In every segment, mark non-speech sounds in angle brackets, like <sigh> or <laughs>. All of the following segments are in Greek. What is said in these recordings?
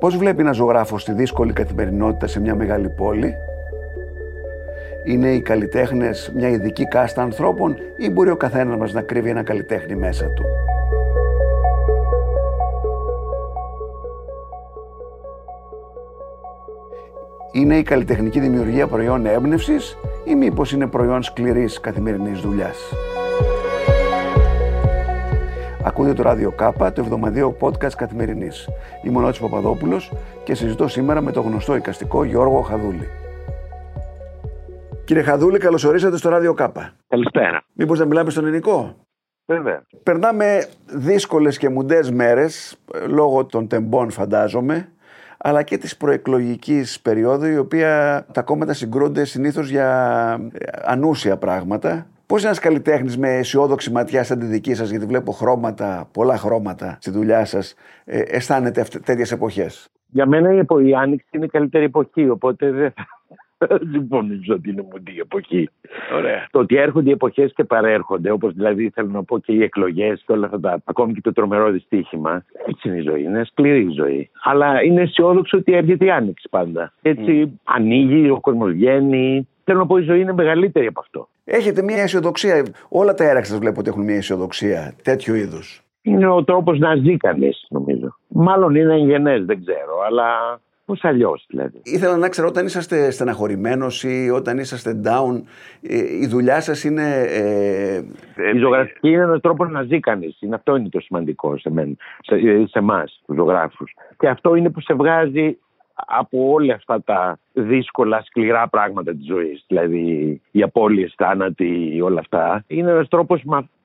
Πώς βλέπει ένα ζωγράφος τη δύσκολη καθημερινότητα σε μια μεγάλη πόλη; Είναι οι καλλιτέχνες μια ειδική κάστα ανθρώπων ή μπορεί ο καθένας μας να κρύβει ένα καλλιτέχνη μέσα του; Είναι η καλλιτεχνική δημιουργία προϊόν έμπνευσης ή μήπως είναι προϊόν σκληρής καθημερινής δουλειάς; Ακούτε το ράδιο Κάπα, το εβδομαδιαίο podcast καθημερινής. Είμαι ο Νότης Παπαδόπουλος και συζητώ σήμερα με το γνωστό οικαστικό Γιώργο Χαδούλη. Κύριε Χαδούλη, καλώς ορίσατε στο ράδιο Κάπα. Καλησπέρα. Μήπως να μιλάμε στον ελληνικό; Βέβαια. Περνάμε δύσκολες και μουντές μέρες, λόγω των τεμπών φαντάζομαι, αλλά και της προεκλογικής περίοδου, η οποία τα κόμματα συγκρούνται συνήθως για ανούσια πράγματα. Πώς ένας καλλιτέχνης με αισιόδοξη ματιά σαν τη δική σας, γιατί βλέπω χρώματα, πολλά χρώματα στη δουλειά σας, ε, αισθάνεται τέτοιες εποχές; Για μένα η, εποχή, η άνοιξη είναι η καλύτερη εποχή, οπότε δεν θα συμφωνήσω ότι είναι μοντή η εποχή. Ωραία. Το ότι έρχονται οι εποχές και παρέρχονται, όπως δηλαδή θέλω να πω και οι εκλογές και όλα αυτά τα. ακόμη και το τρομερό δυστύχημα. Έτσι είναι η ζωή, είναι σκληρή η ζωή. Αλλά είναι αισιόδοξο ότι έρχεται η άνοιξη πάντα. Έτσι mm. ανοίγει, ο κόσμος βγαίνει. Θέλω να πω η ζωή είναι μεγαλύτερη από αυτό. Έχετε μια αισιοδοξία. Όλα τα έργα σας βλέπω ότι έχουν μια αισιοδοξία τέτοιου είδους. Είναι ο τρόπος να ζει κανείς, νομίζω. Μάλλον είναι εγγενές, δεν ξέρω, αλλά πώς αλλιώς δηλαδή. Ήθελα να ξέρω όταν είσαστε στεναχωρημένος ή όταν είσαστε down, ε, η δουλειά σας είναι. Ε, ε, η ζωγραφική είναι ένας τρόπος να ζει κανείς. Αυτό είναι το σημαντικό σε, μεν, σε, σε εμάς, τους ζωγράφους. Και αυτό είναι που σε βγάζει από όλα αυτά τα δύσκολα, σκληρά πράγματα της ζωής. Δηλαδή οι απώλειες, θάνατοι, όλα αυτά. Είναι ένας τρόπος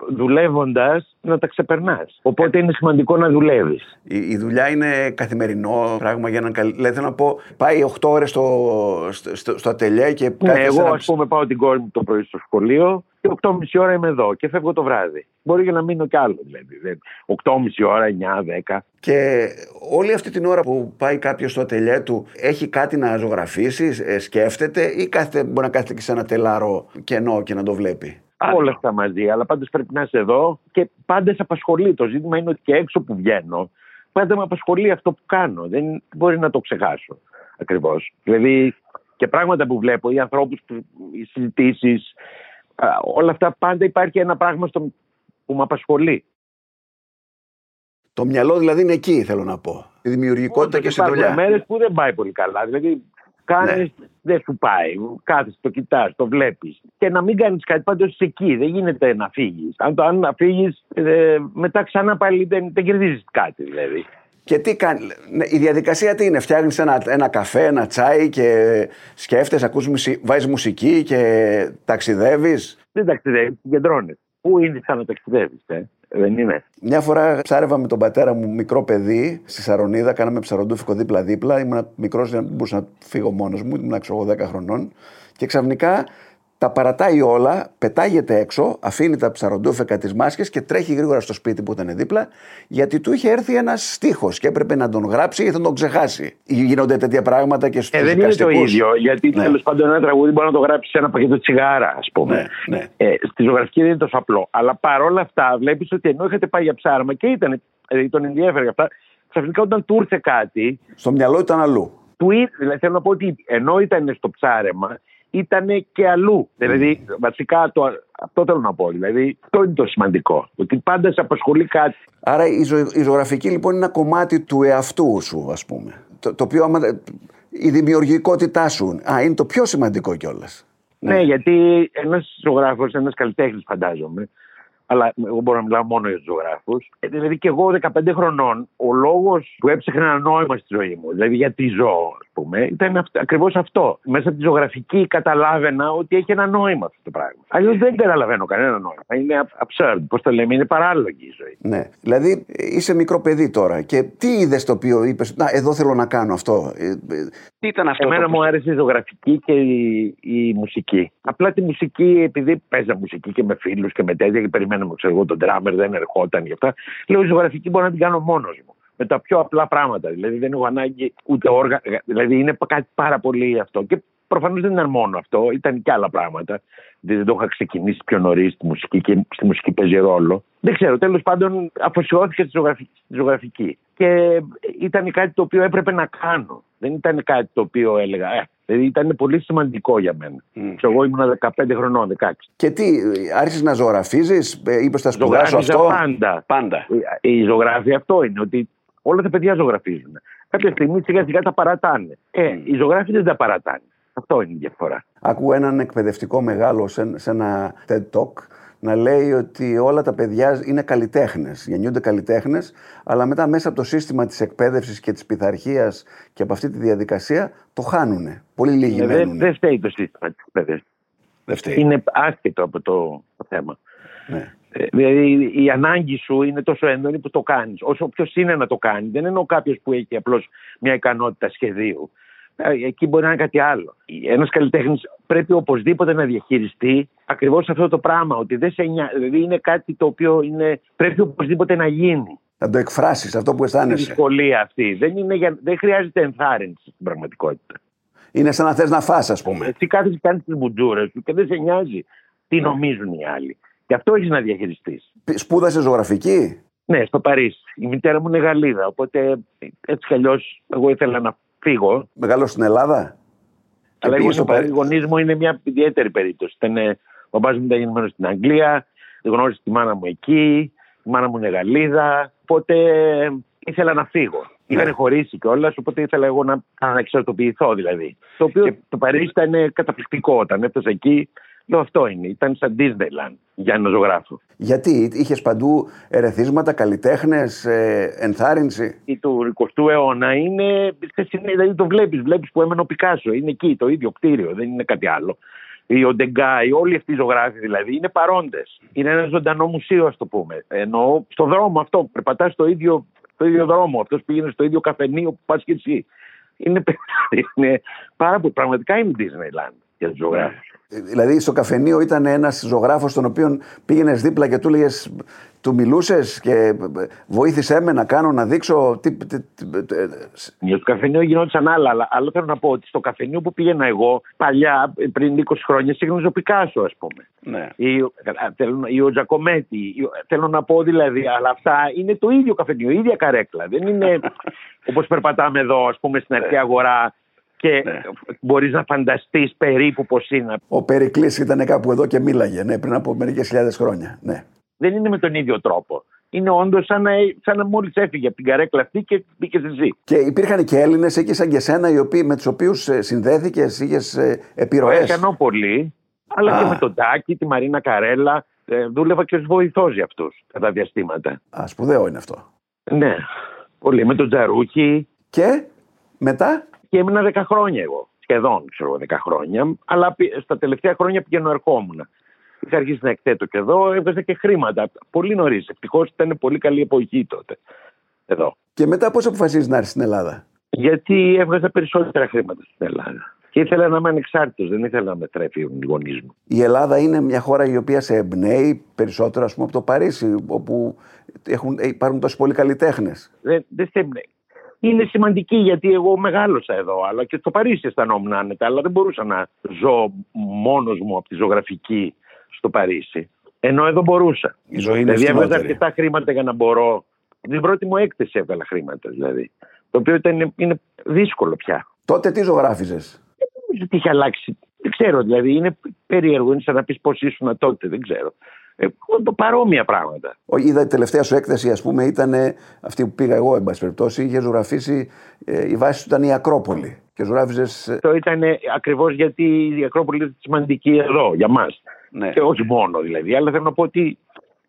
δουλεύοντας να τα ξεπερνάς. Οπότε είναι σημαντικό να δουλεύεις. Η, η δουλειά είναι καθημερινό πράγμα για να Δηλαδή θέλω να πω, πάει 8 ώρες στο, στο, στο ατελιέ και ναι, εγώ ένα... ας πούμε πάω την κόρη μου το πρωί στο σχολείο και 8.30 ώρα είμαι εδώ και φεύγω το βράδυ. Μπορεί και να μείνω κι άλλο δηλαδή. 8.30 ώρα, 9, 10. Και όλη αυτή την ώρα που πάει κάποιος στο ατελιέ του, έχει κάτι να ζωγραφίσει, ε, σκέφτεται ή κάθεται, μπορεί να κάθεται και σε ένα τελάρο κενό και να το βλέπει; Όλα αυτά μαζί, αλλά πάντως πρέπει να είσαι εδώ και πάντα σε απασχολεί. Το ζήτημα είναι ότι και έξω που βγαίνω, πάντα με απασχολεί αυτό που κάνω. Δεν μπορεί να το ξεχάσω ακριβώς. Δηλαδή και πράγματα που βλέπω, οι ανθρώπους, οι συζητήσεις, όλα αυτά πάντα υπάρχει ένα πράγμα στο, που με απασχολεί. Το μυαλό δηλαδή είναι εκεί, θέλω να πω. Η δημιουργικότητα και στη δουλειά. Υπάρχουν μέρες που δεν πάει πολύ καλά. Δηλαδή, κάνεις, ναι. δεν σου πάει. Κάθεσαι, το κοιτάς, το βλέπεις. Και να μην κάνεις κάτι, πάντως είσαι εκεί. Δεν γίνεται να φύγεις. Αν, αν να φύγεις, ε, μετά ξανά πάλι δεν, δεν κερδίζεις κάτι δηλαδή. Και τι κάνει, ναι, η διαδικασία τι είναι, φτιάχνεις ένα, ένα καφέ, ένα τσάι και σκέφτεσαι, ακούς, βάζεις μουσική και ταξιδεύεις; Δεν ταξιδεύεις, συγκεντρώνεις. Πού είναι σαν να ταξιδεύεις, ε; δεν είναι. Μια φορά ψάρευα με τον πατέρα μου μικρό παιδί στη Σαρονίδα, κάναμε ψαροντούφικο δίπλα-δίπλα. Ήμουν μικρός, δεν μπορούσα να φύγω μόνος μου, ήμουν 10 χρονών. Και ξαφνικά τα παρατάει όλα, πετάγεται έξω, αφήνει τα ψαροντούφεκα της μάσκες και τρέχει γρήγορα στο σπίτι που ήταν δίπλα, γιατί του είχε έρθει ένας στίχος και έπρεπε να τον γράψει ή θα τον ξεχάσει. Γίνονται τέτοια πράγματα και στους ε, Δεν είναι το ίδιο, γιατί ναι. τέλος πάντων ένα τραγούδι μπορεί να το γράψεις σε ένα πακέτο τσιγάρα, ας πούμε. Ναι, ναι. Ε, στη ζωγραφική δεν είναι τόσο απλό. Αλλά παρόλα αυτά βλέπεις ότι ενώ είχατε πάει για ψάρμα και ήταν, δηλαδή τον ενδιαφέρει αυτά, ξαφνικά όταν του ήρθε κάτι. Στο μυαλό ήταν αλλού. Του ήρθε, δηλαδή θέλω να πω ότι ενώ ήταν στο ψάρεμα, ήταν και αλλού. Δηλαδή, βασικά το, αυτό θέλω να πω. Δηλαδή, αυτό είναι το σημαντικό. Ότι πάντα σε απασχολεί κάτι. Άρα η, ζω, η ζωγραφική λοιπόν είναι ένα κομμάτι του εαυτού σου, ας πούμε. Το, το οποίο, η δημιουργικότητά σου. Α, είναι το πιο σημαντικό κιόλας. Ναι, ναι γιατί ένας ζωγράφος, ένας καλλιτέχνης, φαντάζομαι, αλλά εγώ μπορώ να μιλάω μόνο για τους ζωγράφους. Ε, δηλαδή και εγώ 15 χρονών, ο λόγος που έψαχνα ένα νόημα στη ζωή μου, δηλαδή γιατί ζω, ας πούμε, ήταν ακριβώς αυτό. Μέσα από τη ζωγραφική καταλάβαινα ότι έχει ένα νόημα αυτό το πράγμα. Αλλιώς δεν καταλαβαίνω κανένα νόημα. Είναι absurd, πώς το λέμε, είναι παράλογη η ζωή. Ναι. Δηλαδή είσαι μικρό παιδί τώρα και τι είδες το οποίο είπες, Να, εδώ θέλω να κάνω αυτό. Ε, ε, τι ήταν αυτό. Εμένα μου άρεσε η ζωγραφική και η, η μουσική. Απλά τη μουσική, επειδή παίζα μουσική και με φίλους και με τέτοια και περιμέναμε, ξέρω εγώ, τον τράμερ δεν ερχόταν γι' αυτά. Λέω η ζωγραφική μπορώ να την κάνω μόνος μου. Με τα πιο απλά πράγματα. Δηλαδή δεν έχω ανάγκη ούτε όργα. Δηλαδή είναι κάτι πάρα πολύ αυτό. Και προφανώς δεν ήταν μόνο αυτό, ήταν και άλλα πράγματα. Δηλαδή δεν το είχα ξεκινήσει πιο νωρίς στη μουσική και στη μουσική παίζει ρόλο. Δεν ξέρω, τέλος πάντων αφοσιώθηκα στη ζωγραφική. Και ήταν κάτι το οποίο έπρεπε να κάνω. Δεν ήταν κάτι το οποίο έλεγα. Ε, δηλαδή ήταν πολύ σημαντικό για μένα. Mm. Εγώ ήμουν 15 χρονών, 16. Και τι, άρχισες να ζωγραφίζεις, ε, είπες θα σπουδάσω αυτό; Πάντα. πάντα. Η, η ζωγράφη αυτό είναι ότι όλα τα παιδιά ζωγραφίζουν. Κάποια στιγμή σιγά σιγά τα παρατάνε. Ε, mm. οι ζωγράφοι δεν τα παρατάνε. Αυτό είναι η διαφορά. Ακούω έναν εκπαιδευτικό μεγάλο σε, σε ένα TED Talk να λέει ότι όλα τα παιδιά είναι καλλιτέχνες, γεννιούνται καλλιτέχνες, αλλά μετά μέσα από το σύστημα της εκπαίδευσης και της πειθαρχίας και από αυτή τη διαδικασία το χάνουν. Πολύ λίγοι ε, μένουν. Δεν φταίει το σύστημα της εκπαίδευσης. Δεν φταίει. Είναι άσχετο από το, το θέμα. Ναι. Ε, δηλαδή η ανάγκη σου είναι τόσο έντονη που το κάνεις. Όσο ποιο είναι να το κάνεις. Δεν εννοώ κάποιος που έχει απλώς μια ικανότητα σχεδίου. Ε, εκεί μπορεί να είναι κάτι άλλο. Ένας καλλιτέχνης πρέπει οπωσδήποτε να διαχειριστεί ακριβώς αυτό το πράγμα. Ότι δεν σε νοιάζει. Δηλαδή είναι κάτι το οποίο είναι, πρέπει οπωσδήποτε να γίνει. Να το εκφράσεις αυτό που Η αισθάνεσαι. δυσκολία αυτή. Δεν, είναι για, δεν χρειάζεται ενθάρρυνση στην πραγματικότητα. Είναι σαν να θες να φας, ας πούμε. Εσύ κάθεσαι κάνεις τις μπουντζούρε σου και δεν σε νοιάζει τι νομίζουν οι άλλοι. Γι' αυτό έχεις να διαχειριστείς. Σπούδασες ζωγραφική; Ναι, στο Παρίσι. Η μητέρα μου είναι Γαλλίδα. Οπότε έτσι κι αλλιώς εγώ ήθελα να φύγω. Μεγάλο στην Ελλάδα. Και Αλλά πήγες εγώ στο στο Παρί- Οι γονεί μου είναι μια ιδιαίτερη περίπτωση. Ήταν, ε, ο μπαμπάς μου ήταν γεννημένος στην Αγγλία, γνώρισε τη μάνα μου εκεί, η μάνα μου είναι Γαλλίδα. Οπότε ε, ήθελα να φύγω. Ναι. Είχαν χωρίσει κιόλας, οπότε ήθελα εγώ να αναξαρτοποιηθώ δηλαδή. Το οποίο το Παρίσι ήταν ε, καταπληκτικό. Όταν έφτασα εκεί, λέω αυτό είναι. Ήταν σαν Disneyland για ένα ζωγράφο. Γιατί είχες παντού ερεθίσματα, καλλιτέχνες, ενθάρρυνση; Η του 20ου αιώνα είναι. Δηλαδή το βλέπεις, βλέπεις που έμενε ο Πικάσο. Είναι εκεί το ίδιο κτίριο, δεν είναι κάτι άλλο. Η Οντεγκάη, όλοι αυτοί οι ζωγράφοι δηλαδή είναι παρόντες. Είναι ένα ζωντανό μουσείο, ας το πούμε. Ενώ στο δρόμο αυτό, περπατάς στο ίδιο, στο ίδιο δρόμο. Αυτός πήγαινε στο ίδιο καφενείο που πας και εσύ. Είναι, <laughs> είναι πάρα πολύ. Πραγματικά είναι Disneyland για τους ζωγράφους. Ε, Δηλαδή στο καφενείο ήταν ένας ζωγράφος τον οποίο πήγαινες δίπλα και του έλεγες. Του μιλούσες και ε, βοήθησέ με να κάνω να δείξω. Τι, τι, τι, ε, Για το καφενείο γινόντουσαν άλλα, αλλά άλλο θέλω να πω ότι στο καφενείο που πήγαινα εγώ παλιά, πριν 20 χρόνια, σύγχρονο ο Πικάσο, ας πούμε. ναι. Ή, ο- α, θέλω να- ή ο Τζακομέτη. ή ο- Θέλω να πω δηλαδή, αλλά αυτά είναι το ίδιο καφενείο, η ίδια καρέκλα. Δεν είναι <laughs> όπως περπατάμε εδώ, ας πούμε, στην αρχαία αγορά και Ναι. μπορείς να φανταστείς περίπου πώς είναι. Ο Περικλής ήταν κάπου εδώ και μίλαγε ναι, πριν από μερικές χιλιάδες χρόνια. Ναι. Δεν είναι με τον ίδιο τρόπο. Είναι όντως σαν να, σαν να μόλις έφυγε από την καρέκλα αυτή και μπήκε εσύ. Και υπήρχαν και Έλληνες εκεί σαν και εσένα οι οποίοι, με τους οποίους συνδέθηκες, είχες επιρροές; Έκανα πολύ, αλλά Α. και με τον Τάκη, τη Μαρίνα Καρέλα. Ε, δούλευα και ως βοηθός για αυτούς κατά διαστήματα. Α, σπουδαίο είναι αυτό. Ναι, πολύ. Με τον Τζαρούχη Και μετά; Και έμεινα 10 χρόνια εγώ. Σχεδόν, ξέρω εγώ, 10 χρόνια. Αλλά πη- στα τελευταία χρόνια πηγαίνω ερχόμουν. Είχα αρχίσει να εκθέτω και εδώ, έβγαζα και χρήματα. Πολύ νωρίς. Ευτυχώς ήταν πολύ καλή εποχή τότε. Εδώ. Και μετά πώς αποφασίζεις να έρθεις στην Ελλάδα; Γιατί έβγαζα περισσότερα χρήματα στην Ελλάδα. Και ήθελα να είμαι ανεξάρτητος, δεν ήθελα να με τρέφουν οι γονείς μου. Η Ελλάδα είναι μια χώρα η οποία σε εμπνέει περισσότερο ας πούμε, από το Παρίσι, όπου έχουν, ε, υπάρχουν τόσοι πολλοί καλλιτέχνες. Δεν, δεν σε εμπνέει. Είναι σημαντική γιατί εγώ μεγάλωσα εδώ, αλλά και στο Παρίσι αισθανόμουν άνετα, αλλά δεν μπορούσα να ζω μόνος μου από τη ζωγραφική στο Παρίσι. Ενώ εδώ μπορούσα. Η ζωή είναι Δηλαδή έβγαζα ευθυνότερη. αρκετά χρήματα για να μπορώ. Την πρώτη μου έκθεση έβγαλα χρήματα δηλαδή. Το οποίο ήταν, είναι δύσκολο πια. Τότε τι ζωγράφιζες; Δεν νομίζω ότι είχε αλλάξει. Δεν ξέρω, δηλαδή είναι περίεργο. Είναι σαν να πεις πώς ήσουν τότε, δεν ξέρω. Ε, το παρόμοια πράγματα. Είδα η τελευταία σου έκθεση, ας πούμε, ήταν αυτή που πήγα εγώ, εν πάση περιπτώσει. Είχε ζωγραφίσει, ε, η βάση του ήταν η Ακρόπολη. Και ζωγράφιζε. Αυτό ήταν ακριβώς γιατί η Ακρόπολη είναι σημαντική εδώ για μας. Ναι. Και όχι μόνο δηλαδή, αλλά θέλω να πω ότι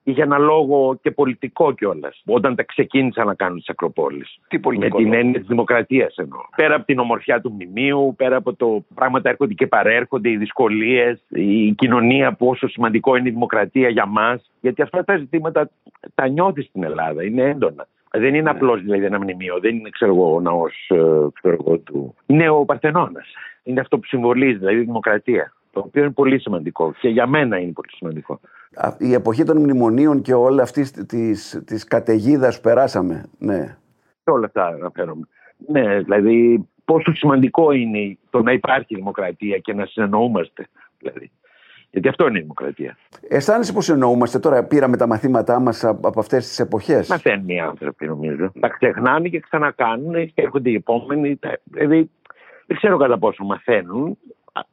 είχε ένα λόγο και πολιτικό κιόλας. Όταν τα ξεκίνησαν να κάνουν τις Ακροπόλεις. Τι Με πολιτικό την λόγο; έννοια της δημοκρατίας εννοώ. Πέρα από την ομορφιά του μνημείου, πέρα από το πράγματα έρχονται και παρέρχονται, οι δυσκολίες, η κοινωνία, πόσο σημαντικό είναι η δημοκρατία για μας. Γιατί αυτά τα ζητήματα τα νιώθει στην Ελλάδα, είναι έντονα. Δεν Ναι. είναι απλώς δηλαδή ένα μνημείο, δεν είναι ξέρω εγώ, ο ναός του. Είναι ο Παρθενώνας. Είναι αυτό που συμβολίζει, δηλαδή η δημοκρατία. Το οποίο είναι πολύ σημαντικό και για μένα είναι πολύ σημαντικό. Α, Η εποχή των μνημονίων και όλη αυτή της καταιγίδας που περάσαμε. Ναι. Σε όλα αυτά αναφέρομαι. Ναι, δηλαδή πόσο σημαντικό είναι το να υπάρχει δημοκρατία και να συνεννοούμαστε. Δηλαδή. Γιατί αυτό είναι η δημοκρατία. Αισθάνεσαι πώ εννοούμαστε τώρα, πήραμε τα μαθήματά μας από αυτές τις εποχές; Μαθαίνουν οι άνθρωποι, νομίζω. Τα ξεχνάνε και ξανακάνουν και έρχονται οι επόμενοι. Δηλαδή, δεν ξέρω κατά πόσο μαθαίνουν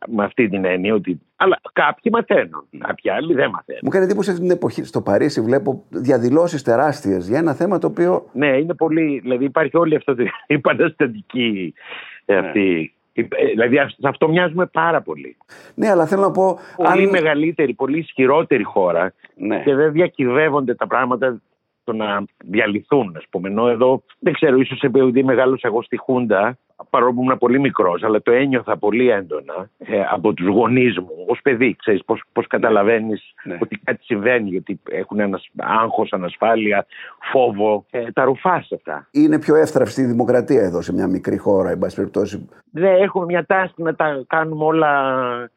με αυτή την έννοια ότι. Αλλά κάποιοι μαθαίνουν. Κάποιοι άλλοι δεν μαθαίνουν. Μου κάνει εντύπωση αυτή την εποχή. Στο Παρίσι βλέπω διαδηλώσεις τεράστιες για ένα θέμα το οποίο. Ναι, είναι πολύ. Δηλαδή υπάρχει όλη αυτή <laughs> η επαναστατική ναι. αυτή ε, δηλαδή σε αυτό μοιάζουμε πάρα πολύ. Ναι, αλλά θέλω να πω. Πολύ μεγαλύτερη, πολύ ισχυρότερη χώρα ναι. και δεν διακυβεύονται τα πράγματα το να διαλυθούν, ας πούμε. Ενώ εδώ δεν ξέρω, ίσως επειδή μεγάλωσα εγώ στη Χούντα, παρόλο που ήμουν πολύ μικρός, αλλά το ένιωθα πολύ έντονα ε, από τους γονείς μου ως παιδί. Ξέρεις πώς πώς καταλαβαίνεις ναι. ότι κάτι συμβαίνει, γιατί έχουν ένα άγχος, ανασφάλεια, φόβο. Ε, τα ρουφάς αυτά. Είναι πιο εύθραυστη η δημοκρατία εδώ σε μια μικρή χώρα, εν πάση περιπτώσει. Δεν έχουμε μια τάση να τα κάνουμε όλα,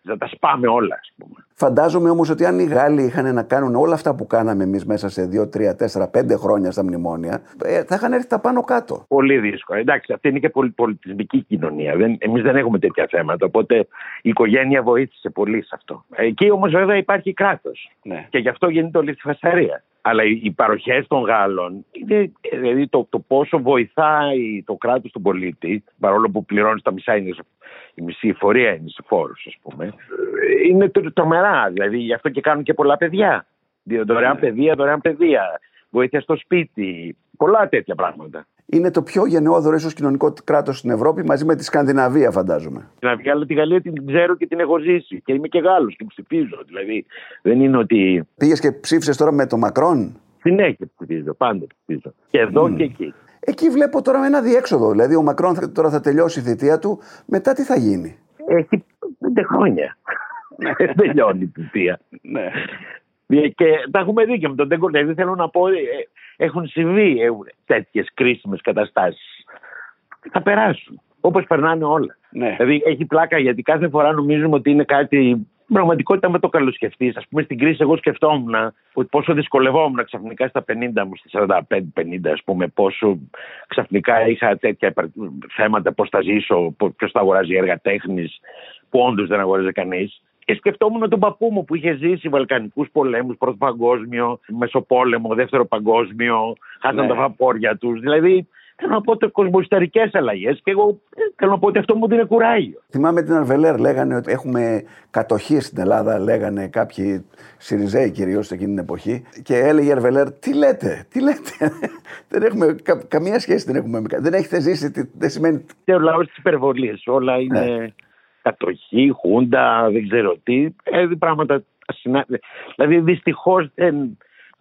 να τα σπάμε όλα, ας πούμε. Φαντάζομαι όμως ότι αν οι Γάλλοι είχαν να κάνουν όλα αυτά που κάναμε εμείς μέσα σε 2, 3, 4, 5 χρόνια στα μνημόνια, ε, θα είχαν έρθει τα πάνω κάτω. Πολύ δύσκολο. Εντάξει, αυτή είναι και πολιτισμική κοινωνία. Εμείς δεν έχουμε τέτοια θέματα. Οπότε η οικογένεια βοήθησε πολύ σε αυτό. Εκεί όμως βέβαια υπάρχει κράτος. Ναι. Και γι' αυτό γίνεται όλη τη φασαρία. Αλλά οι παροχές των Γάλλων, είναι, δηλαδή το, το πόσο βοηθάει το κράτος τον πολίτη, παρόλο που πληρώνει τα μισά, είναι, η μισή φορεία είναι σε φόρους, ας πούμε, είναι τρομερά. Δηλαδή γι' αυτό και κάνουν και πολλά παιδιά. Δωρεάν ναι. παιδεία, δωρεάν παιδεία. Βοήθεια στο σπίτι. Πολλά τέτοια πράγματα. Είναι το πιο γενναιόδωρο ίσως κοινωνικό κράτος στην Ευρώπη μαζί με τη Σκανδιναβία, φαντάζομαι. Σκανδιναβία, αλλά τη Γαλλία την ξέρω και την έχω ζήσει. Και είμαι και Γάλλος και ψηφίζω. Δηλαδή δεν είναι ότι. Πήγες και ψήφισες τώρα με το Μακρόν; Συνέχεια ψηφίζω, πάντα ψηφίζω. Και εδώ mm. και εκεί. Εκεί βλέπω τώρα ένα διέξοδο. Δηλαδή ο Μακρόν τώρα θα τελειώσει η θητεία του. Μετά τι θα γίνει; Έχει πέντε χρόνια. Δεν <laughs> τελειώνει η θητεία. Ναι. Και τα έχουμε δει και με τον Τέγκορ. Δηλαδή θέλω να πω, ε, έχουν συμβεί ε, τέτοιες κρίσιμες καταστάσεις. Θα περάσουν. Όπως περνάνε όλα. Ναι. Δηλαδή έχει πλάκα γιατί κάθε φορά νομίζουμε ότι είναι κάτι πραγματικότητα με το καλοσκεφτείς. Α πούμε, στην κρίση, εγώ σκεφτόμουν ότι πόσο δυσκολευόμουν ξαφνικά στα 50 μου, στα 45-50, ας πούμε, πόσο ξαφνικά είχα τέτοια θέματα, πώς θα ζήσω, ποιος θα αγοράζει έργα τέχνης, που όντως δεν αγοράζει κανείς. Και σκεφτόμουν τον παππού μου που είχε ζήσει Βαλκανικούς πολέμους, πρώτο παγκόσμιο, μεσοπόλεμο, δεύτερο παγκόσμιο, χάσαν ναι. τα βαπόρια τους. Δηλαδή, θέλω να πω ότι κοσμοϊσταρικές αλλαγές και εγώ ε, θέλω να πω ότι αυτό μου δίνει κουράγιο. Θυμάμαι την Αρβελέρ, λέγανε ότι έχουμε κατοχή στην Ελλάδα, λέγανε κάποιοι Σιριζέοι κυρίως εκείνη την εποχή. Και έλεγε η Αρβελέρ, τι λέτε, τι λέτε. <laughs> δεν έχουμε καμία σχέση, δεν, έχουμε, δεν έχετε ζήσει, δεν σημαίνει. Και ο λαός της υπερβολής. Όλα είναι. Ναι κατοχή, χούντα, δεν ξέρω τι. Ε, πράγματα. Δηλαδή δυστυχώς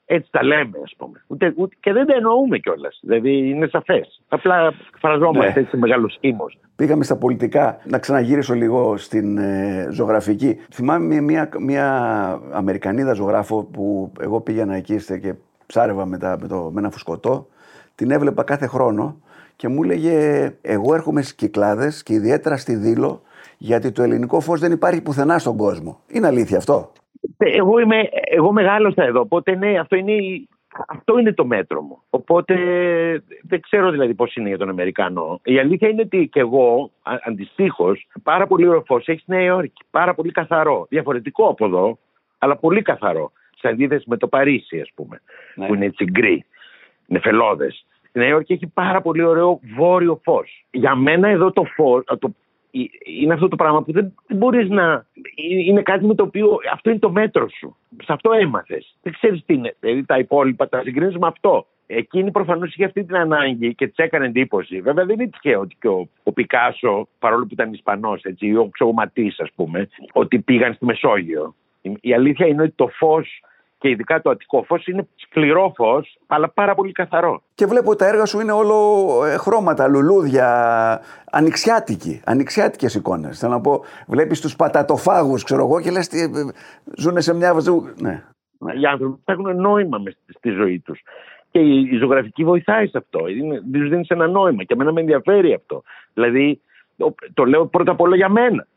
έτσι τα λέμε, ας πούμε. Ούτε, ούτε, και δεν τα εννοούμε κιόλας. Δηλαδή είναι σαφές. Απλά φραζόμαστε ναι. έτσι μεγάλο σχήμο. Πήγαμε στα πολιτικά. Να ξαναγυρίσω λίγο στην ε, ζωγραφική. Θυμάμαι μια, μια Αμερικανίδα ζωγράφο που εγώ πήγαινα εκεί και ψάρευα με, τα, με, το, με ένα φουσκωτό. Την έβλεπα κάθε χρόνο και μου έλεγε: Εγώ έρχομαι στις κυκλάδες και ιδιαίτερα στη Δήλο γιατί το ελληνικό φως δεν υπάρχει πουθενά στον κόσμο. Είναι αλήθεια αυτό. Ε, εγώ, είμαι, εγώ μεγάλωσα εδώ, οπότε ναι, αυτό είναι, αυτό είναι το μέτρο μου. Οπότε δεν ξέρω δηλαδή πώς είναι για τον Αμερικανό. Η αλήθεια είναι ότι και εγώ αντιστοίχως πάρα πολύ ωραίο φως έχει στη Νέα Υόρκη. Πάρα πολύ καθαρό. Διαφορετικό από εδώ, αλλά πολύ καθαρό. Σε αντίθεση με το Παρίσι, ας πούμε, ναι. που είναι έτσι γκρι, νεφελώδες. Στη Νέα Υόρκη έχει πάρα πολύ ωραίο βόρειο φως. Για μένα εδώ το φως, το είναι αυτό το πράγμα που δεν, δεν μπορείς να. Είναι κάτι με το οποίο αυτό είναι το μέτρο σου. Σε αυτό έμαθες. Δεν ξέρεις τι είναι. Δηλαδή τα υπόλοιπα τα συγκρίνεις με αυτό. Εκείνη προφανώς είχε αυτή την ανάγκη και της έκανε εντύπωση. Βέβαια δεν είναι τυχαίο ότι και ο, ο Πικάσο, παρόλο που ήταν Ισπανός, ή ο Ξογωματή, ας πούμε, ότι πήγαν στη Μεσόγειο. Η αλήθεια είναι ότι το φως και ειδικά το Αττικό φως είναι σκληρό φως, αλλά πάρα πολύ καθαρό. Και βλέπω ότι τα έργα σου είναι όλο ε, χρώματα, λουλούδια, ανοιξιάτικοι, ανοιξιάτικες εικόνες. Θέλω να πω, βλέπεις τους πατατοφάγους, ξέρω εγώ, και λες, ε, ζουν σε μια. Ναι. Οι άνθρωποι έχουν νόημα στη ζωή τους. Και η ζωγραφική βοηθάει σε αυτό. Τους δίνεις ένα νόημα. Και εμένα με ενδιαφέρει αυτό. Δηλαδή, το λέω πρώτα απ' όλα για μένα.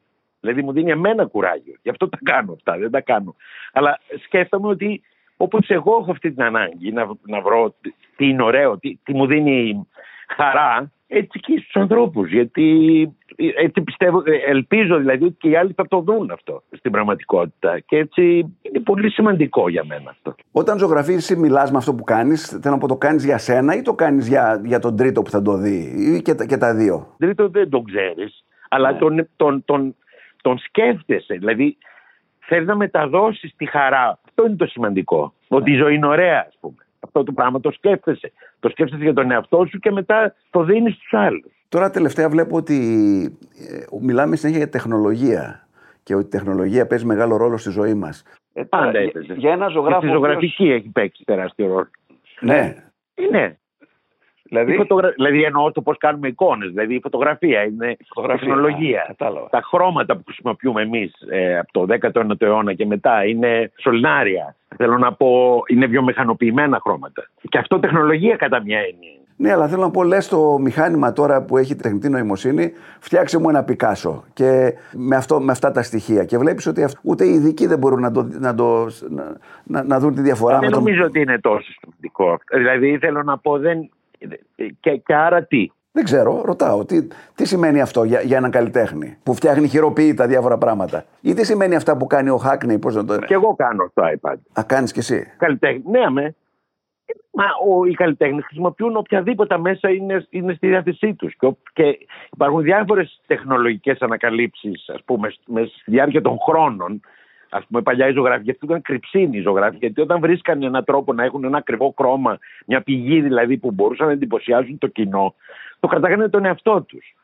Δηλαδή μου δίνει εμένα κουράγιο. Γι' αυτό τα κάνω αυτά, δεν τα κάνω. Αλλά σκέφτομαι ότι όπως εγώ έχω αυτή την ανάγκη να, να βρω τι είναι ωραίο, τι, τι μου δίνει χαρά έτσι και στους ανθρώπους γιατί έτσι πιστεύω, ελπίζω δηλαδή ότι και οι άλλοι θα το δουν αυτό στην πραγματικότητα και έτσι είναι πολύ σημαντικό για μένα αυτό. Όταν ζωγραφίζεις ή μιλάς με αυτό που κάνεις θέλω να πω το κάνεις για σένα ή το κάνεις για, για τον τρίτο που θα το δει ή και, και τα δύο; Τον τρίτο δεν τον ξέρεις αλλά ναι. τον, τον, τον, τον σκέφτεσαι δηλαδή θέλει να μεταδώσεις τη χαρά. Αυτό είναι το σημαντικό. Ότι η ζωή είναι ωραία, ας πούμε. Αυτό το πράγμα το σκέφτεσαι. Το σκέφτεσαι για τον εαυτό σου και μετά το δίνεις στους άλλους. Τώρα τελευταία βλέπω ότι ε, μιλάμε συνέχεια για τεχνολογία και ότι η τεχνολογία παίζει μεγάλο ρόλο στη ζωή μας. Ε, πάντα έπαιζε. Για ένα ζωγράφο. Στη ζωγραφική έχει παίξει τεράστιο ρόλο. Ναι. Ναι. Δηλαδή, φωτογρα... δηλαδή εννοώ το πώς κάνουμε εικόνες. Δηλαδή η φωτογραφία είναι φωτογραφία, τεχνολογία. Κατάλαβα. Τα χρώματα που χρησιμοποιούμε εμείς ε, από το 19ο αιώνα και μετά είναι σωληνάρια. Θέλω να πω, είναι βιομηχανοποιημένα χρώματα. Και αυτό τεχνολογία κατά μια έννοια. Ναι, αλλά θέλω να πω, λες το μηχάνημα τώρα που έχει τεχνητή νοημοσύνη, φτιάξε μου ένα Πικάσο. Και με, αυτό, με αυτά τα στοιχεία. Και βλέπεις ότι ούτε οι ειδικοί δεν μπορούν να, το, να, το, να, να δουν τη διαφορά. Δεν νομίζω ότι είναι τόσο σημαντικό. Δηλαδή, θέλω να πω, δεν, και, και άρα τι; Δεν ξέρω, ρωτάω. Τι, τι σημαίνει αυτό για, για έναν καλλιτέχνη που φτιάχνει χειροποίητα διάφορα πράγματα; Ή τι σημαίνει αυτά που κάνει ο Χάκνεϊ, πώς να το. Και εγώ κάνω στο iPad. Α, κάνεις κι εσύ; Καλλιτέχνη. Ναι, με. Μα ο, οι καλλιτέχνες χρησιμοποιούν οποιαδήποτε μέσα είναι, είναι στη διάθεσή τους. Και, και υπάρχουν διάφορες τεχνολογικές ανακαλύψεις, ας πούμε, στη διάρκεια των χρόνων Α πούμε, παλιά η ζωγραφική αυτή ήταν κρυψίνη η ζωγραφική. Γιατί όταν βρίσκαν έναν τρόπο να έχουν ένα ακριβό χρώμα, μια πηγή δηλαδή που μπορούσαν να εντυπωσιάζουν το κοινό, το κρατάγανε τον εαυτό τους.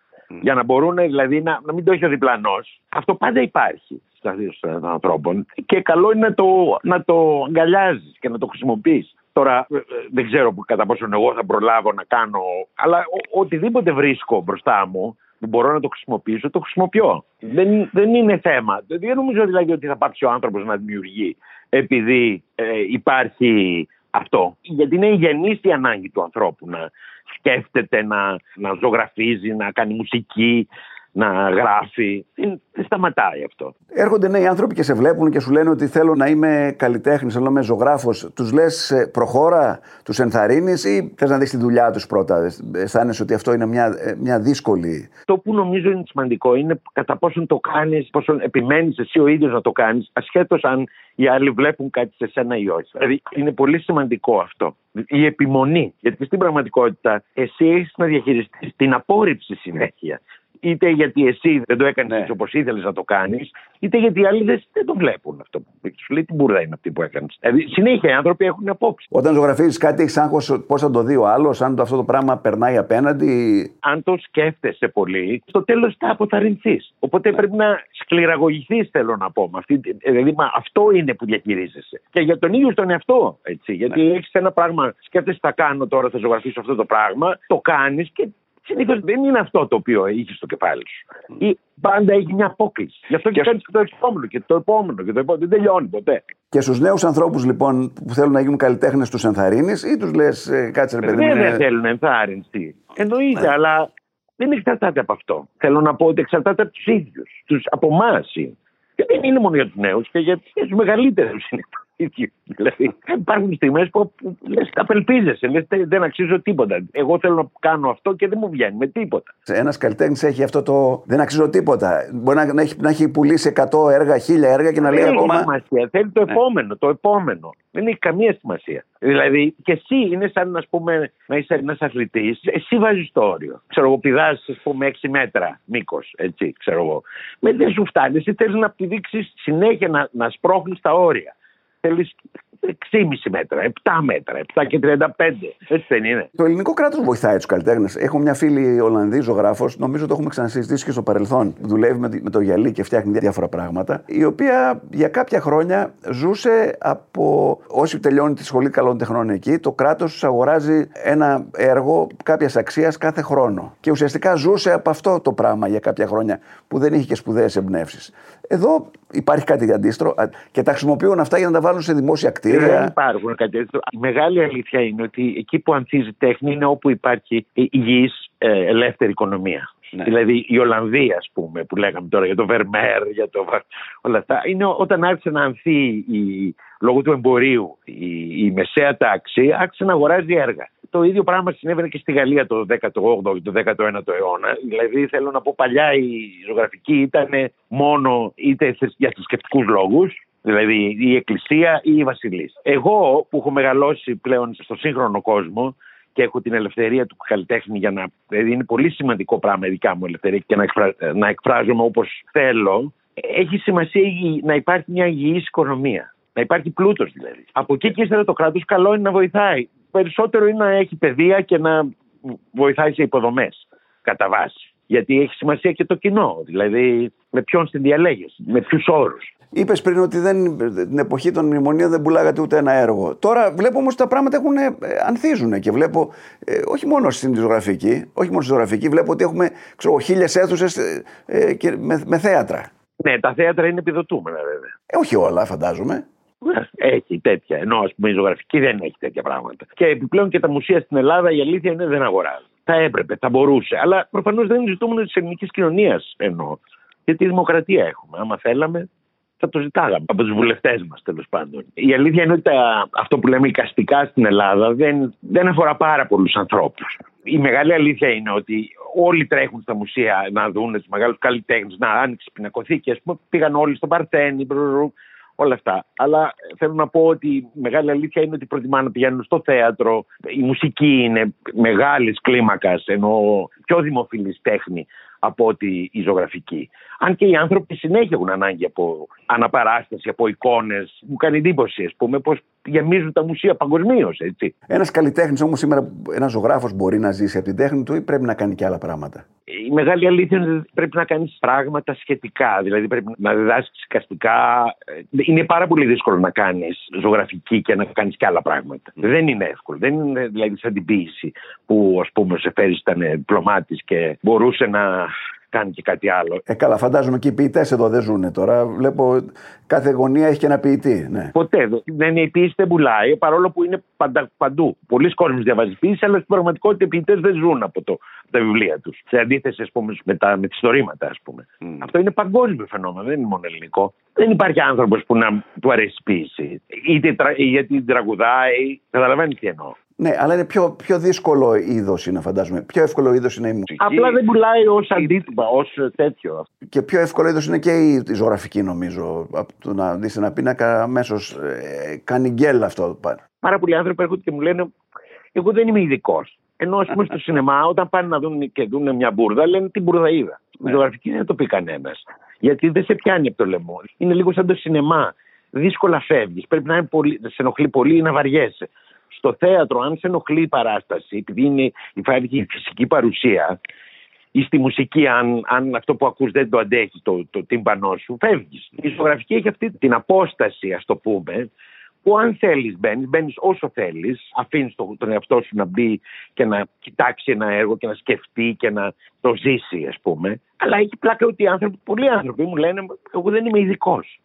Για να μπορούν δηλαδή να, να μην το έχει ο διπλανός. Αυτό πάντα υπάρχει στα των ανθρώπων. Και καλό είναι να το, να το αγκαλιάζεις και να το χρησιμοποιείς. Τώρα ε, ε, δεν ξέρω κατά πόσο εγώ θα προλάβω να κάνω, αλλά ο, οτιδήποτε βρίσκω μπροστά μου που μπορώ να το χρησιμοποιήσω, το χρησιμοποιώ. Δεν, δεν είναι θέμα. Δεν νομίζω δηλαδή ότι θα πάψει ο άνθρωπος να δημιουργεί επειδή ε, υπάρχει αυτό. Γιατί είναι η γεννήστη ανάγκη του ανθρώπου να σκέφτεται, να, να ζωγραφίζει, να κάνει μουσική, να γράφει. Δεν σταματάει αυτό; Έρχονται νέοι άνθρωποι και σε βλέπουν και σου λένε ότι θέλω να είμαι καλλιτέχνης, θέλω να είμαι ζωγράφος. Τους λες ε, προχώρα, τους ενθαρρύνεις ή θες να δεις τη δουλειά τους πρώτα; Αισθάνεσαι ότι αυτό είναι μια, ε, μια δύσκολη. Το που νομίζω είναι σημαντικό είναι κατά πόσον το κάνεις, πόσον επιμένεις εσύ ο ίδιος να το κάνεις, ασχέτως αν οι άλλοι βλέπουν κάτι σε σένα ή όχι. Δηλαδή είναι πολύ σημαντικό αυτό. Η επιμονή. Γιατί στην πραγματικότητα εσύ έχεις να διαχειριστείς την απόρριψη συνέχεια είτε γιατί εσύ δεν το έκανες ναι. όπως ήθελες να το κάνεις, είτε γιατί οι άλλοι δεν, το βλέπουν αυτό. Σου λέει τι μπουρδα είναι αυτή που έκανες. Δηλαδή συνέχεια οι άνθρωποι έχουν απόψη. Όταν ζωγραφίζεις κάτι, έχεις άγχος πώς θα το δει ο άλλος, αν το, αυτό το πράγμα περνάει απέναντι; Αν το σκέφτεσαι πολύ, στο τέλος θα αποθαρρυνθείς. Οπότε ναι. πρέπει να σκληραγωγηθείς, θέλω να πω. Αυτή, δηλαδή, μα αυτό είναι που διαχειρίζεσαι. Και για τον ίδιο τον εαυτό. Έτσι, γιατί ναι. έχεις ένα πράγμα, σκέφτεσαι, θα κάνω τώρα, θα ζωγραφίσω αυτό το πράγμα, το κάνεις και Συνήθως δεν είναι αυτό το οποίο έχει στο κεφάλι σου. Ή πάντα έχει μια απόκληση. Γι' αυτό και, και κάνει το επόμενο και το επόμενο και το επόμενο. Δεν τελειώνει ποτέ. Και στους νέους ανθρώπους λοιπόν που θέλουν να γίνουν καλλιτέχνες, τους ενθαρρύνεις ή τους λες ε, κάτσε ρε παιδί μου. Δεν θέλουν ενθάρρυνση. Εννοείται, ναι. αλλά δεν εξαρτάται από αυτό. Θέλω να πω ότι εξαρτάται από τους ίδιους. Από εμάς Και δεν είναι μόνο για τους νέους και για τους μεγαλύτερους είναι Δηλαδή, υπάρχουν στιγμές που, που λες, απελπίζεσαι, λες, δεν αξίζω τίποτα. Εγώ θέλω να κάνω αυτό και δεν μου βγαίνει με τίποτα. Ένας καλλιτέχνης έχει αυτό το. Δεν αξίζω τίποτα. Μπορεί να, να, έχει, να έχει πουλήσει 100 έργα, 1000 έργα και να λέει ακόμα. Δεν έχει σημασία. Θέλει το ναι. επόμενο, το επόμενο. Δεν έχει καμία σημασία. Δηλαδή, και εσύ είναι σαν να, πούμε, να είσαι ένας αθλητής, εσύ βάζεις το όριο. Ξέρω εγώ, πηδάς, ας πούμε, 6 μέτρα μήκος, έτσι, ξέρω εγώ. Με δεν σου φτάνει, εσύ θέλεις να πηδήξει συνέχεια να, να σπρώχνεις τα όρια θέλει 6,5 μέτρα, 7 μέτρα, 7 και 35. Έτσι δεν είναι. Το ελληνικό κράτος βοηθάει τους καλλιτέχνες. Έχω μια φίλη Ολλανδή ζωγράφος, νομίζω το έχουμε ξανασυζητήσει και στο παρελθόν. Δουλεύει με το γυαλί και φτιάχνει διάφορα πράγματα. Η οποία για κάποια χρόνια ζούσε από όσοι τελειώνει τη σχολή καλών τεχνών εκεί, το κράτος τους αγοράζει ένα έργο κάποιας αξίας κάθε χρόνο. Και ουσιαστικά ζούσε από αυτό το πράγμα για κάποια χρόνια που δεν είχε και σπουδαίες εμπνεύσεις. Εδώ υπάρχει κάτι αντίστοιχο και τα χρησιμοποιούν αυτά για να τα βάλουν σε δημόσια κτίρια. Δεν υπάρχουν κάτι τέτοιο. Η μεγάλη αλήθεια είναι ότι εκεί που ανθίζει τέχνη είναι όπου υπάρχει υγιής ε, ελεύθερη οικονομία. Ναι. Δηλαδή η Ολλανδία, ας πούμε, που λέγαμε τώρα για το Βερμέρ, για το. όλα αυτά, είναι όταν άρχισε να ανθεί η, λόγω του εμπορίου η, η μεσαία τάξη, άρχισε να αγοράζει έργα. το ίδιο πράγμα συνέβαινε και στη Γαλλία το 18ο και το 19ο αιώνα. Δηλαδή, θέλω να πω, παλιά η ζωγραφική ήταν μόνο είτε για θρησκευτικούς λόγους, δηλαδή η Εκκλησία ή η Βασιλή. Εγώ που έχω μεγαλώσει πλέον στο σύγχρονο κόσμο και έχω την ελευθερία του καλλιτέχνη για να. Δηλαδή, είναι πολύ σημαντικό πράγμα η δικά μου ελευθερία και να, εκφρα... να εκφράζομαι όπως θέλω. Έχει σημασία να υπάρχει μια υγιής οικονομία. Να υπάρχει πλούτος δηλαδή. Από εκεί και ύστερα το κράτος καλό είναι να βοηθάει. Περισσότερο είναι να έχει παιδεία και να βοηθάει σε υποδομές κατά βάση. Γιατί έχει σημασία και το κοινό. Δηλαδή, με ποιον συνδιαλέγεις, με ποιους όρους. Είπες πριν ότι δεν, την εποχή των μνημονίων δεν πουλάγατε ούτε ένα έργο. Τώρα βλέπω όμως ότι τα πράγματα έχουν, ε, ανθίζουν και βλέπω ε, όχι μόνο στην ζωγραφική, όχι μόνο στη ζωγραφική, βλέπω ότι έχουμε χίλιες αίθουσες ε, ε με, με θέατρα. Ναι, τα θέατρα είναι επιδοτούμενα βέβαια. Ε, όχι όλα, φαντάζομαι. Έχει τέτοια. Ενώ ας πούμε η ζωγραφική δεν έχει τέτοια πράγματα. Και επιπλέον και τα μουσεία στην Ελλάδα η αλήθεια είναι δεν αγοράζουν. Θα έπρεπε, θα μπορούσε. Αλλά προφανώς δεν είναι ζητούμενο της ελληνικής κοινωνίας εννοώ. Γιατί δημοκρατία έχουμε. Άμα θέλαμε, θα το ζητάγαμε από τους βουλευτές μας τέλος πάντων. Η αλήθεια είναι ότι αυτό που λέμε οικαστικά στην Ελλάδα δεν, δεν αφορά πάρα πολλούς ανθρώπους. Η μεγάλη αλήθεια είναι ότι όλοι τρέχουν στα μουσεία να δουν του μεγάλους καλλιτέχνες, να άνοιξει πινακοθήκη. Α πούμε, πήγαν όλοι στο Παρθένη, όλα αυτά. Αλλά θέλω να πω ότι η μεγάλη αλήθεια είναι ότι προτιμά να πηγαίνουν στο θέατρο. Η μουσική είναι μεγάλης κλίμακας, ενώ πιο δημοφιλής τέχνη από ότι η ζωγραφική. Αν και οι άνθρωποι συνέχεια έχουν ανάγκη από αναπαράσταση, από εικόνες. Μου κάνει εντύπωση, ας πούμε, πώς γεμίζουν τα μουσεία παγκοσμίως, έτσι. Ένας καλλιτέχνης όμως σήμερα, ένας ζωγράφος μπορεί να ζήσει από την τέχνη του ή πρέπει να κάνει και άλλα πράγματα; Η μεγάλη αλήθεια είναι ότι πρέπει να κάνεις πράγματα σχετικά. Δηλαδή πρέπει να διδάσκει καστικά. Είναι πάρα πολύ δύσκολο να κάνεις ζωγραφική και να κάνεις και άλλα πράγματα. Δεν είναι εύκολο. Δεν είναι δηλαδή σαν την ποιήση που ας πούμε ο Σεφέρη ήταν διπλωμάτη και μπορούσε να κάνει και κάτι άλλο. Ε, καλά, φαντάζομαι και οι ποιητές εδώ δεν ζουν τώρα. Βλέπω κάθε γωνία έχει και ένα ποιητή. Ναι. Ποτέ δεν η ποιήση δεν πουλάει, παρόλο που είναι παντα, παντού. Πολλοί κόσμοι διαβάζει ποιήση, αλλά στην πραγματικότητα οι ποιητές δεν ζουν από, το, από τα βιβλία τους. Σε αντίθεση, ας πούμε, με, τα, με τις στορήματα, ας πούμε. Mm. Αυτό είναι παγκόσμιο φαινόμενο, δεν είναι μόνο ελληνικό. Δεν υπάρχει άνθρωπος που να του αρέσει η ποιήση. Είτε γιατί την τραγουδάει. Καταλαβαίνεις τι εννοώ. Ναι, αλλά είναι πιο, πιο δύσκολο είδος είναι, φαντάζομαι. Πιο εύκολο είδος είναι η μουσική. Απλά δεν πουλάει ως αντίτυπα, ως τέτοιο. Και πιο εύκολο είδος είναι και η, η ζωγραφική, νομίζω. Από το να δεις ένα πίνακα, αμέσως ε, κάνει γκέλ αυτό. Πάρα πολλοί άνθρωποι έρχονται και μου λένε: Εγώ δεν είμαι ειδικός. Ενώ ας πούμε στο <laughs> σινεμά, όταν πάνε να δουν και δουν μια μπουρδα, λένε την μπουρδα είδα. Ναι. Η ζωγραφική δεν το πει κανένας. Γιατί δεν σε πιάνει από το λαιμό. Είναι λίγο σαν το σινεμά. Δύσκολα φεύγεις. Πρέπει να είναι πολύ, σε ενοχλεί πολύ ή να βαριέσαι στο θέατρο, αν σε ενοχλεί η παράσταση, επειδή είναι, υπάρχει η φυσική παρουσία, ή στη μουσική, αν, αν αυτό που ακούς δεν το αντέχει το, το τύμπανό σου, φεύγεις. Η ζωγραφική έχει αυτή την απόσταση, ας το πούμε, που αν θέλεις μπαίνεις, μπαίνεις όσο θέλεις, αφήνεις το, τον εαυτό σου να μπει και να κοιτάξει ένα έργο και να σκεφτεί και να το ζήσει, ας πούμε. Αλλά έχει πλάκα ότι οι άνθρωποι, πολλοί άνθρωποι μου λένε, εγώ δεν είμαι ειδικός.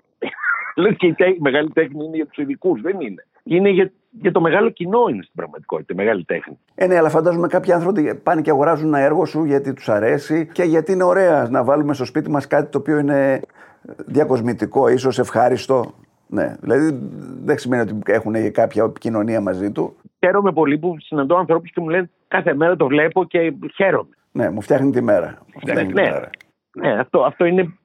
<laughs> Λες και η, η μεγάλη τέχνη είναι για τους ειδικούς, δεν είναι είναι για, για το μεγάλο κοινό είναι στην πραγματικότητα, η μεγάλη τέχνη. Ε, ναι, αλλά φαντάζομαι κάποιοι άνθρωποι πάνε και αγοράζουν ένα έργο σου γιατί τους αρέσει και γιατί είναι ωραία να βάλουμε στο σπίτι μας κάτι το οποίο είναι διακοσμητικό, ίσως ευχάριστο. Ναι, δηλαδή δεν σημαίνει ότι έχουν κάποια επικοινωνία μαζί του. Χαίρομαι πολύ που συναντώ ανθρώπους και μου λένε κάθε μέρα το βλέπω και χαίρομαι. Ναι, μου φτιάχνει τη μέρα. φτιάχνει ναι, τη μέρα. ναι, αυτό, αυτό είναι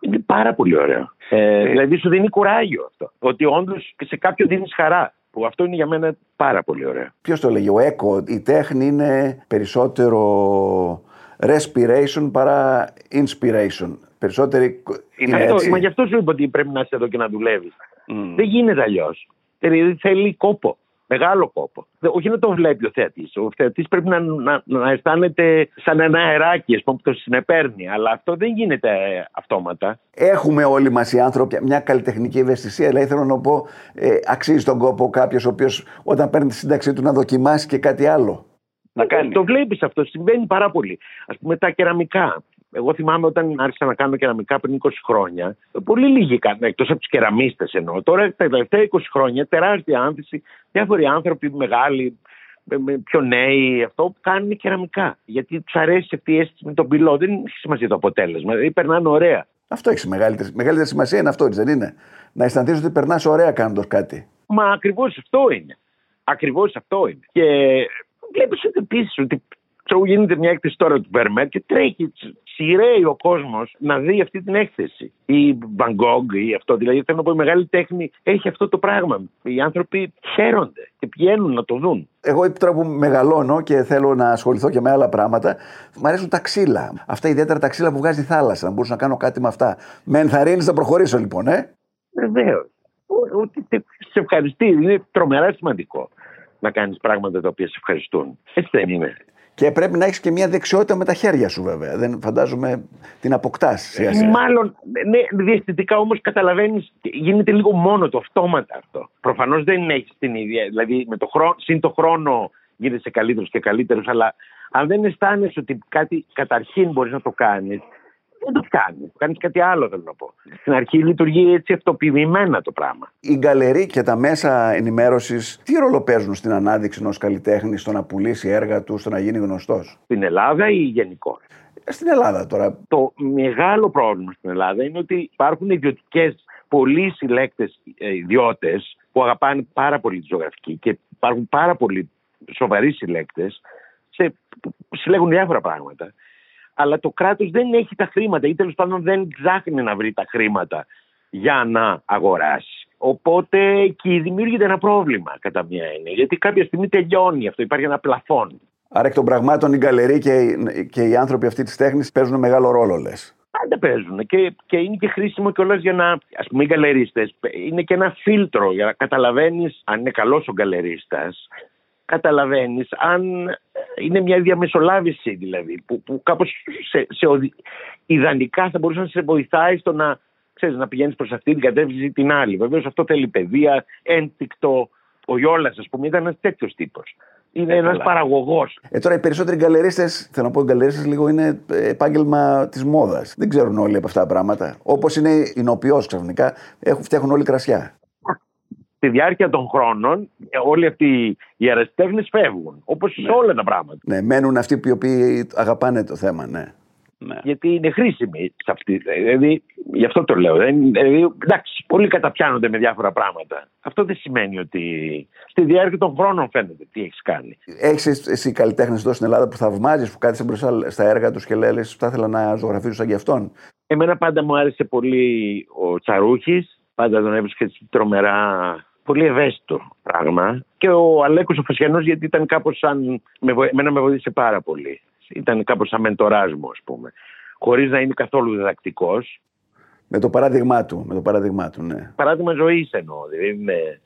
είναι πάρα πολύ ωραίο. Ε, δηλαδή σου δίνει κουράγιο αυτό. Ότι όντως και σε κάποιον δίνεις χαρά. Που αυτό είναι για μένα πάρα πολύ ωραίο. Ποιος το λέγει, ο Έκο, η τέχνη είναι περισσότερο respiration παρά inspiration. Περισσότερη. Είναι, είναι αυτό, μα γι' αυτό σου είπα ότι πρέπει να είσαι εδώ και να δουλεύεις. Mm. Δεν γίνεται αλλιώς. Δηλαδή θέλει κόπο. Μεγάλο κόπο. Όχι να τον βλέπει ο θεατής. Ο θεατής πρέπει να, να, να αισθάνεται σαν ένα αεράκι που το συνεπέρνει. Αλλά αυτό δεν γίνεται αυτόματα. Έχουμε όλοι μας οι άνθρωποι μια καλλιτεχνική ευαισθησία. Δηλαδή θέλω να πω, ε, αξίζει τον κόπο κάποιος ο οποίος όταν παίρνει τη σύνταξή του να δοκιμάσει και κάτι άλλο. Να κάνει. Το βλέπεις αυτό, συμβαίνει πάρα πολύ. Α πούμε τα κεραμικά. Εγώ θυμάμαι όταν άρχισα να κάνω κεραμικά πριν 20 χρόνια, πολύ λίγοι κάνουν, εκτός από τους κεραμίστες εννοώ. Τώρα τα τελευταία 20 χρόνια τεράστια άνθηση, διάφοροι άνθρωποι μεγάλοι, πιο νέοι, αυτό κάνουν κεραμικά. Γιατί τους αρέσει αυτή η αίσθηση με τον πυλό. Δεν έχει σημασία το αποτέλεσμα. Δηλαδή περνάνε ωραία. Αυτό έχει μεγαλύτερη, μεγαλύτερη σημασία, είναι αυτό, δεν είναι; Να αισθανθείς ότι περνάς ωραία κάνοντας κάτι. Μα ακριβώς αυτό είναι. Ακριβώς αυτό είναι. Και βλέπεις ότι επίσης ότι ξέρω, γίνεται μια έκθεση τώρα του Βέρμερ και τρέχει, σειραίει ο κόσμος να δει αυτή την έκθεση. Η Van ή αυτό. Δηλαδή, θέλω να πω, η μεγάλη τέχνη έχει αυτό το πράγμα. Οι άνθρωποι χαίρονται και πηγαίνουν να το δουν. Εγώ τώρα που μεγαλώνω και θέλω να ασχοληθώ και με άλλα πράγματα, μου αρέσουν τα ξύλα. Αυτά ιδιαίτερα τα ξύλα που βγάζει η θάλασσα. Να μπορούσα να κάνω κάτι με αυτά. Με ενθαρρύνεις να προχωρήσω λοιπόν, ε; Βεβαίως. Ότι σε ευχαριστεί. Είναι τρομερά σημαντικό να κάνεις πράγματα τα οποία σε ευχαριστούν. Έτσι δεν είναι. Και πρέπει να έχεις και μια δεξιότητα με τα χέρια σου, βέβαια. Δεν φαντάζομαι την αποκτάς. Μάλλον, ναι, διαισθητικά όμως καταλαβαίνεις, γίνεται λίγο μόνο το αυτόματα αυτό. Προφανώς δεν έχεις την ίδια. Δηλαδή, με το χρόνο, συν το χρόνο γίνεσαι καλύτερος και καλύτερος, αλλά αν δεν αισθάνεσαι ότι κάτι καταρχήν μπορείς να το κάνεις, δεν το κάνει. Κάνεις κάτι άλλο, θέλω να πω. Στην αρχή λειτουργεί έτσι αυτοποιημένα το πράγμα. Η γκαλερί και τα μέσα ενημέρωσης τι ρόλο παίζουν στην ανάδειξη ενός καλλιτέχνη, στο να πουλήσει έργα του, στο να γίνει γνωστός; Στην Ελλάδα ή γενικώ; Στην Ελλάδα τώρα. Το μεγάλο πρόβλημα στην Ελλάδα είναι ότι υπάρχουν ιδιωτικές, πολλοί συλλέκτες ε, ιδιώτες που αγαπάνε πάρα πολύ τη ζωγραφική και υπάρχουν πάρα πολύ σοβαροί συλλέκτες που συλλέγουν διάφορα πράγματα αλλά το κράτος δεν έχει τα χρήματα ή τέλος πάντων δεν ψάχνει να βρει τα χρήματα για να αγοράσει. Οπότε εκεί δημιουργείται ένα πρόβλημα κατά μία έννοια. Γιατί κάποια στιγμή τελειώνει αυτό, υπάρχει ένα πλαφόν. Άρα εκ των πραγμάτων η γκαλερί και, και οι άνθρωποι αυτή της τέχνης παίζουν μεγάλο ρόλο, λες. Πάντα παίζουν και, και είναι και χρήσιμο κιόλα για να. Α πούμε, οι γκαλερίστες είναι και ένα φίλτρο για να καταλαβαίνεις αν είναι καλός ο γκαλερίστας καταλαβαίνεις αν είναι μια διαμεσολάβηση δηλαδή που, που κάπως σε, σε, ιδανικά θα μπορούσε να σε βοηθάει στο να, ξέρεις, να πηγαίνεις προς αυτή την κατεύθυνση ή την άλλη. Βεβαίως αυτό θέλει παιδεία, ένστικτο. Ο Γιώλας ας πούμε ήταν ένας τέτοιος τύπος. Είναι ε, ένας παραγωγός. Ε, τώρα οι περισσότεροι γκαλερίστες, θέλω να πω, οι γκαλερίστες λίγο είναι επάγγελμα της μόδας. Δεν ξέρουν όλοι από αυτά τα πράγματα. Όπως είναι η νοποιό ξαφνικά, έχουν, φτιάχνουν όλοι κρασιά στη διάρκεια των χρόνων όλοι αυτοί οι αεραστέχνε φεύγουν. Όπως ναι. σε όλα τα πράγματα. Ναι, μένουν αυτοί που αγαπάνε το θέμα, ναι. ναι. Γιατί είναι χρήσιμοι σε αυτή. Δηλαδή, γι' αυτό το λέω. Δηλαδή, εντάξει, πολλοί καταπιάνονται με διάφορα πράγματα. Αυτό δεν σημαίνει ότι στη διάρκεια των χρόνων φαίνεται τι έχεις κάνει. Έχεις εσύ καλλιτέχνες εδώ στην Ελλάδα που θαυμάζεις, που κάθεσαι μπροστά στα έργα τους και λέει: Θα ήθελα να ζωγραφίσω σαν κι αυτόν. Εμένα πάντα μου άρεσε πολύ ο Τσαρούχης. Πάντα τον έβρισκε τρομερά πολύ ευαίσθητο πράγμα. Και ο Αλέκος ο Φασιανός γιατί ήταν κάπως σαν... Με, εμένα με βοήθησε πάρα πολύ. Ήταν κάπως σαν μεντοράς μου, ας πούμε. Χωρίς να είναι καθόλου διδακτικός. Με το παράδειγμά του, με το παράδειγμά του, ναι. Παράδειγμα ζωής εννοώ. Δηλαδή είναι...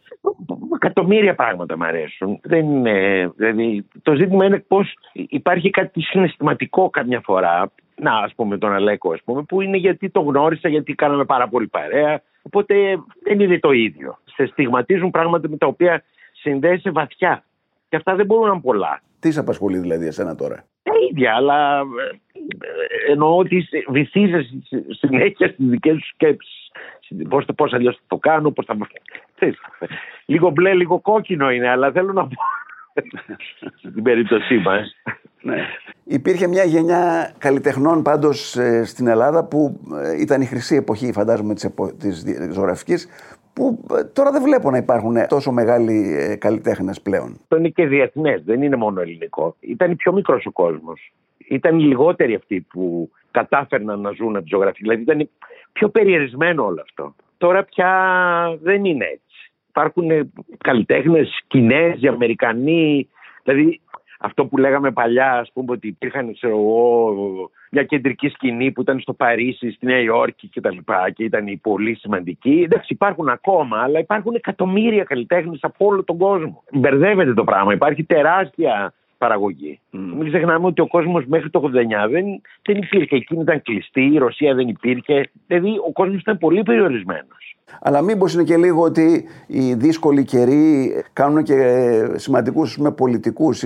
Εκατομμύρια πράγματα μου αρέσουν. Δεν είναι... δηλαδή, το ζήτημα είναι πώς υπάρχει κάτι συναισθηματικό καμιά φορά. Να, ας πούμε, τον Αλέκο, ας πούμε, που είναι γιατί το γνώρισα, γιατί κάναμε πάρα πολύ παρέα. Οπότε δεν είναι το ίδιο σε στιγματίζουν πράγματα με τα οποία συνδέεσαι βαθιά. Και αυτά δεν μπορούν να είναι πολλά. Τι σε απασχολεί δηλαδή εσένα τώρα; Τα ίδια, αλλά ε, εννοώ ότι βυθίζεσαι συνέχεια στις δικές σου σκέψεις. Πώς πώς αλλιώς θα το κάνω, πώς θα. Λίγο μπλε, λίγο κόκκινο είναι, αλλά θέλω να πω. <laughs> Στην περίπτωσή μας. Ναι. Υπήρχε μια γενιά καλλιτεχνών πάντως ε, στην Ελλάδα που ε, ήταν η χρυσή εποχή φαντάζομαι της, επο... της ζωγραφικής που ε, τώρα δεν βλέπω να υπάρχουν τόσο μεγάλοι ε, καλλιτέχνες πλέον. Το είναι και διεθνές, δεν είναι μόνο ελληνικό. Ήταν πιο μικρός ο κόσμος. Ήταν οι λιγότεροι αυτοί που κατάφερναν να ζουν από τη ζωγραφία. Δηλαδή ήταν πιο περιερισμένο όλο αυτό. Τώρα πια δεν είναι έτσι. Υπάρχουν καλλιτέχνες Κινέζοι, Αμερικανοί. Δηλαδή αυτό που λέγαμε παλιά, ας πούμε, ότι υπήρχαν, ξέρω εγώ, μια κεντρική σκηνή που ήταν στο Παρίσι, στη Νέα Υόρκη κτλ. Και, και ήταν πολύ σημαντική. Εντάξει, υπάρχουν ακόμα, αλλά υπάρχουν εκατομμύρια καλλιτέχνες από όλο τον κόσμο. Μπερδεύεται το πράγμα. Υπάρχει τεράστια παραγωγή. Mm. Μην ξεχνάμε ότι ο κόσμος μέχρι το 89 δεν, δεν υπήρχε. Εκείνη ήταν κλειστή, η Ρωσία δεν υπήρχε. Δηλαδή ο κόσμος ήταν πολύ περιορισμένος. Αλλά μήπως είναι και λίγο ότι οι δύσκολοι καιροί κάνουν και σημαντικούς πολιτικούς,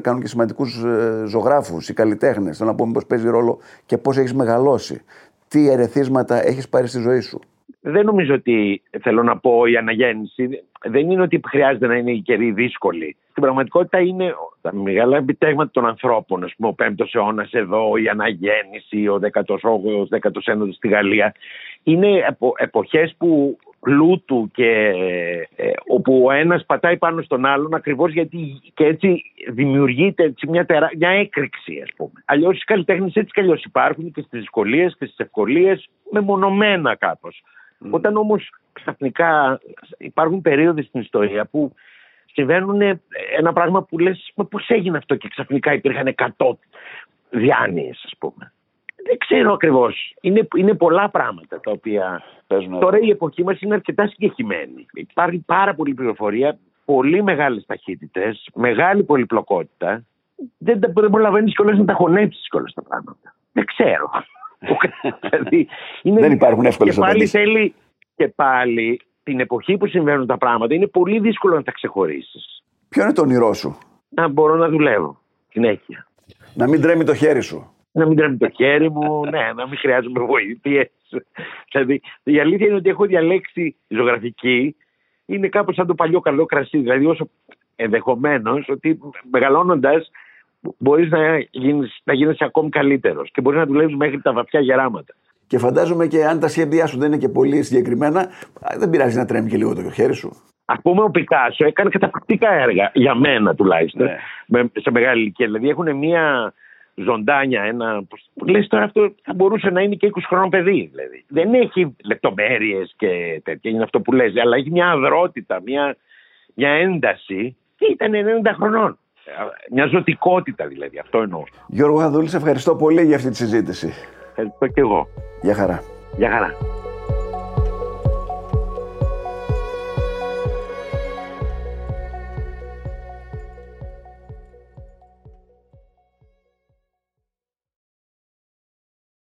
κάνουν και σημαντικούς ε, ζωγράφους, οι καλλιτέχνες. Θέλω να πω, μήπως παίζει ρόλο και πώς έχεις μεγαλώσει. Τι ερεθίσματα έχεις πάρει στη ζωή σου. Δεν νομίζω ότι θέλω να πω η αναγέννηση. Δεν είναι ότι χρειάζεται να είναι οι καιροί δύσκολοι. Στην πραγματικότητα είναι τα μεγάλα επιτέγματα των ανθρώπων. Α πούμε, ο 5ο αιώνας εδώ, η αναγέννηση, ο 18ο, ο 19ο στη Γαλλία. Είναι επο, εποχές που πλούτου και ε, όπου ο ένας πατάει πάνω στον άλλον ακριβώς γιατί και έτσι δημιουργείται έτσι μια, τερά, μια έκρηξη ας πούμε. Αλλιώς οι καλλιτέχνες έτσι κι αλλιώς υπάρχουν και στις δυσκολίες και στις ευκολίες μεμονωμένα κάπως. Mm. Όταν όμως ξαφνικά υπάρχουν περίοδοι στην ιστορία που συμβαίνουν ένα πράγμα που λες πώς έγινε αυτό και ξαφνικά υπήρχαν εκατό διάνοιες ας πούμε. Δεν ξέρω ακριβώς. Είναι, είναι πολλά πράγματα τα οποία. Παίζουν Τώρα η εποχή μας είναι αρκετά συγκεκριμένη. Υπάρχει πάρα πολλή πληροφορία, πολύ μεγάλες ταχύτητες, μεγάλη πολυπλοκότητα. Δεν, δεν προλαβαίνεις κιόλας να τα χωνέψεις κιόλας τα πράγματα. Δεν ξέρω. <laughs> δηλαδή, είναι... Δεν υπάρχουν εύκολες Και πάλι θέλει. Και πάλι την εποχή που συμβαίνουν τα πράγματα είναι πολύ δύσκολο να τα ξεχωρίσεις. Ποιο είναι το όνειρό σου, Να μπορώ να δουλεύω συνέχεια. Να μην τρέμει το χέρι σου να μην τρέμει το χέρι μου, ναι, να μην χρειάζομαι βοήθειες. δηλαδή, η αλήθεια είναι ότι έχω διαλέξει ζωγραφική, είναι κάπως σαν το παλιό καλό κρασί. Δηλαδή, όσο ενδεχομένως ότι μεγαλώνοντας μπορείς να, γίνεις, να γίνεσαι ακόμη καλύτερος και μπορείς να δουλεύεις μέχρι τα βαθιά γεράματα. Και φαντάζομαι και αν τα σχέδιά σου δεν είναι και πολύ συγκεκριμένα, δεν πειράζει να τρέμει και λίγο το χέρι σου. Α πούμε, ο Πικάσο έκανε καταπληκτικά έργα, για μένα τουλάχιστον, ναι. σε μεγάλη ηλικία. Δηλαδή έχουν μια ζωντάνια, ένα. Λες τώρα αυτό θα μπορούσε να είναι και 20 χρόνων παιδί. Δηλαδή. Δεν έχει λεπτομέρειες και τέτοια, είναι αυτό που λες, αλλά έχει μια αδρότητα, μια, μια ένταση και ήταν 90 χρονών; Μια ζωτικότητα δηλαδή, αυτό εννοώ. Γιώργο Χαδούλη, σε ευχαριστώ πολύ για αυτή τη συζήτηση. Ευχαριστώ και εγώ. Γεια χαρά. Γεια χαρά.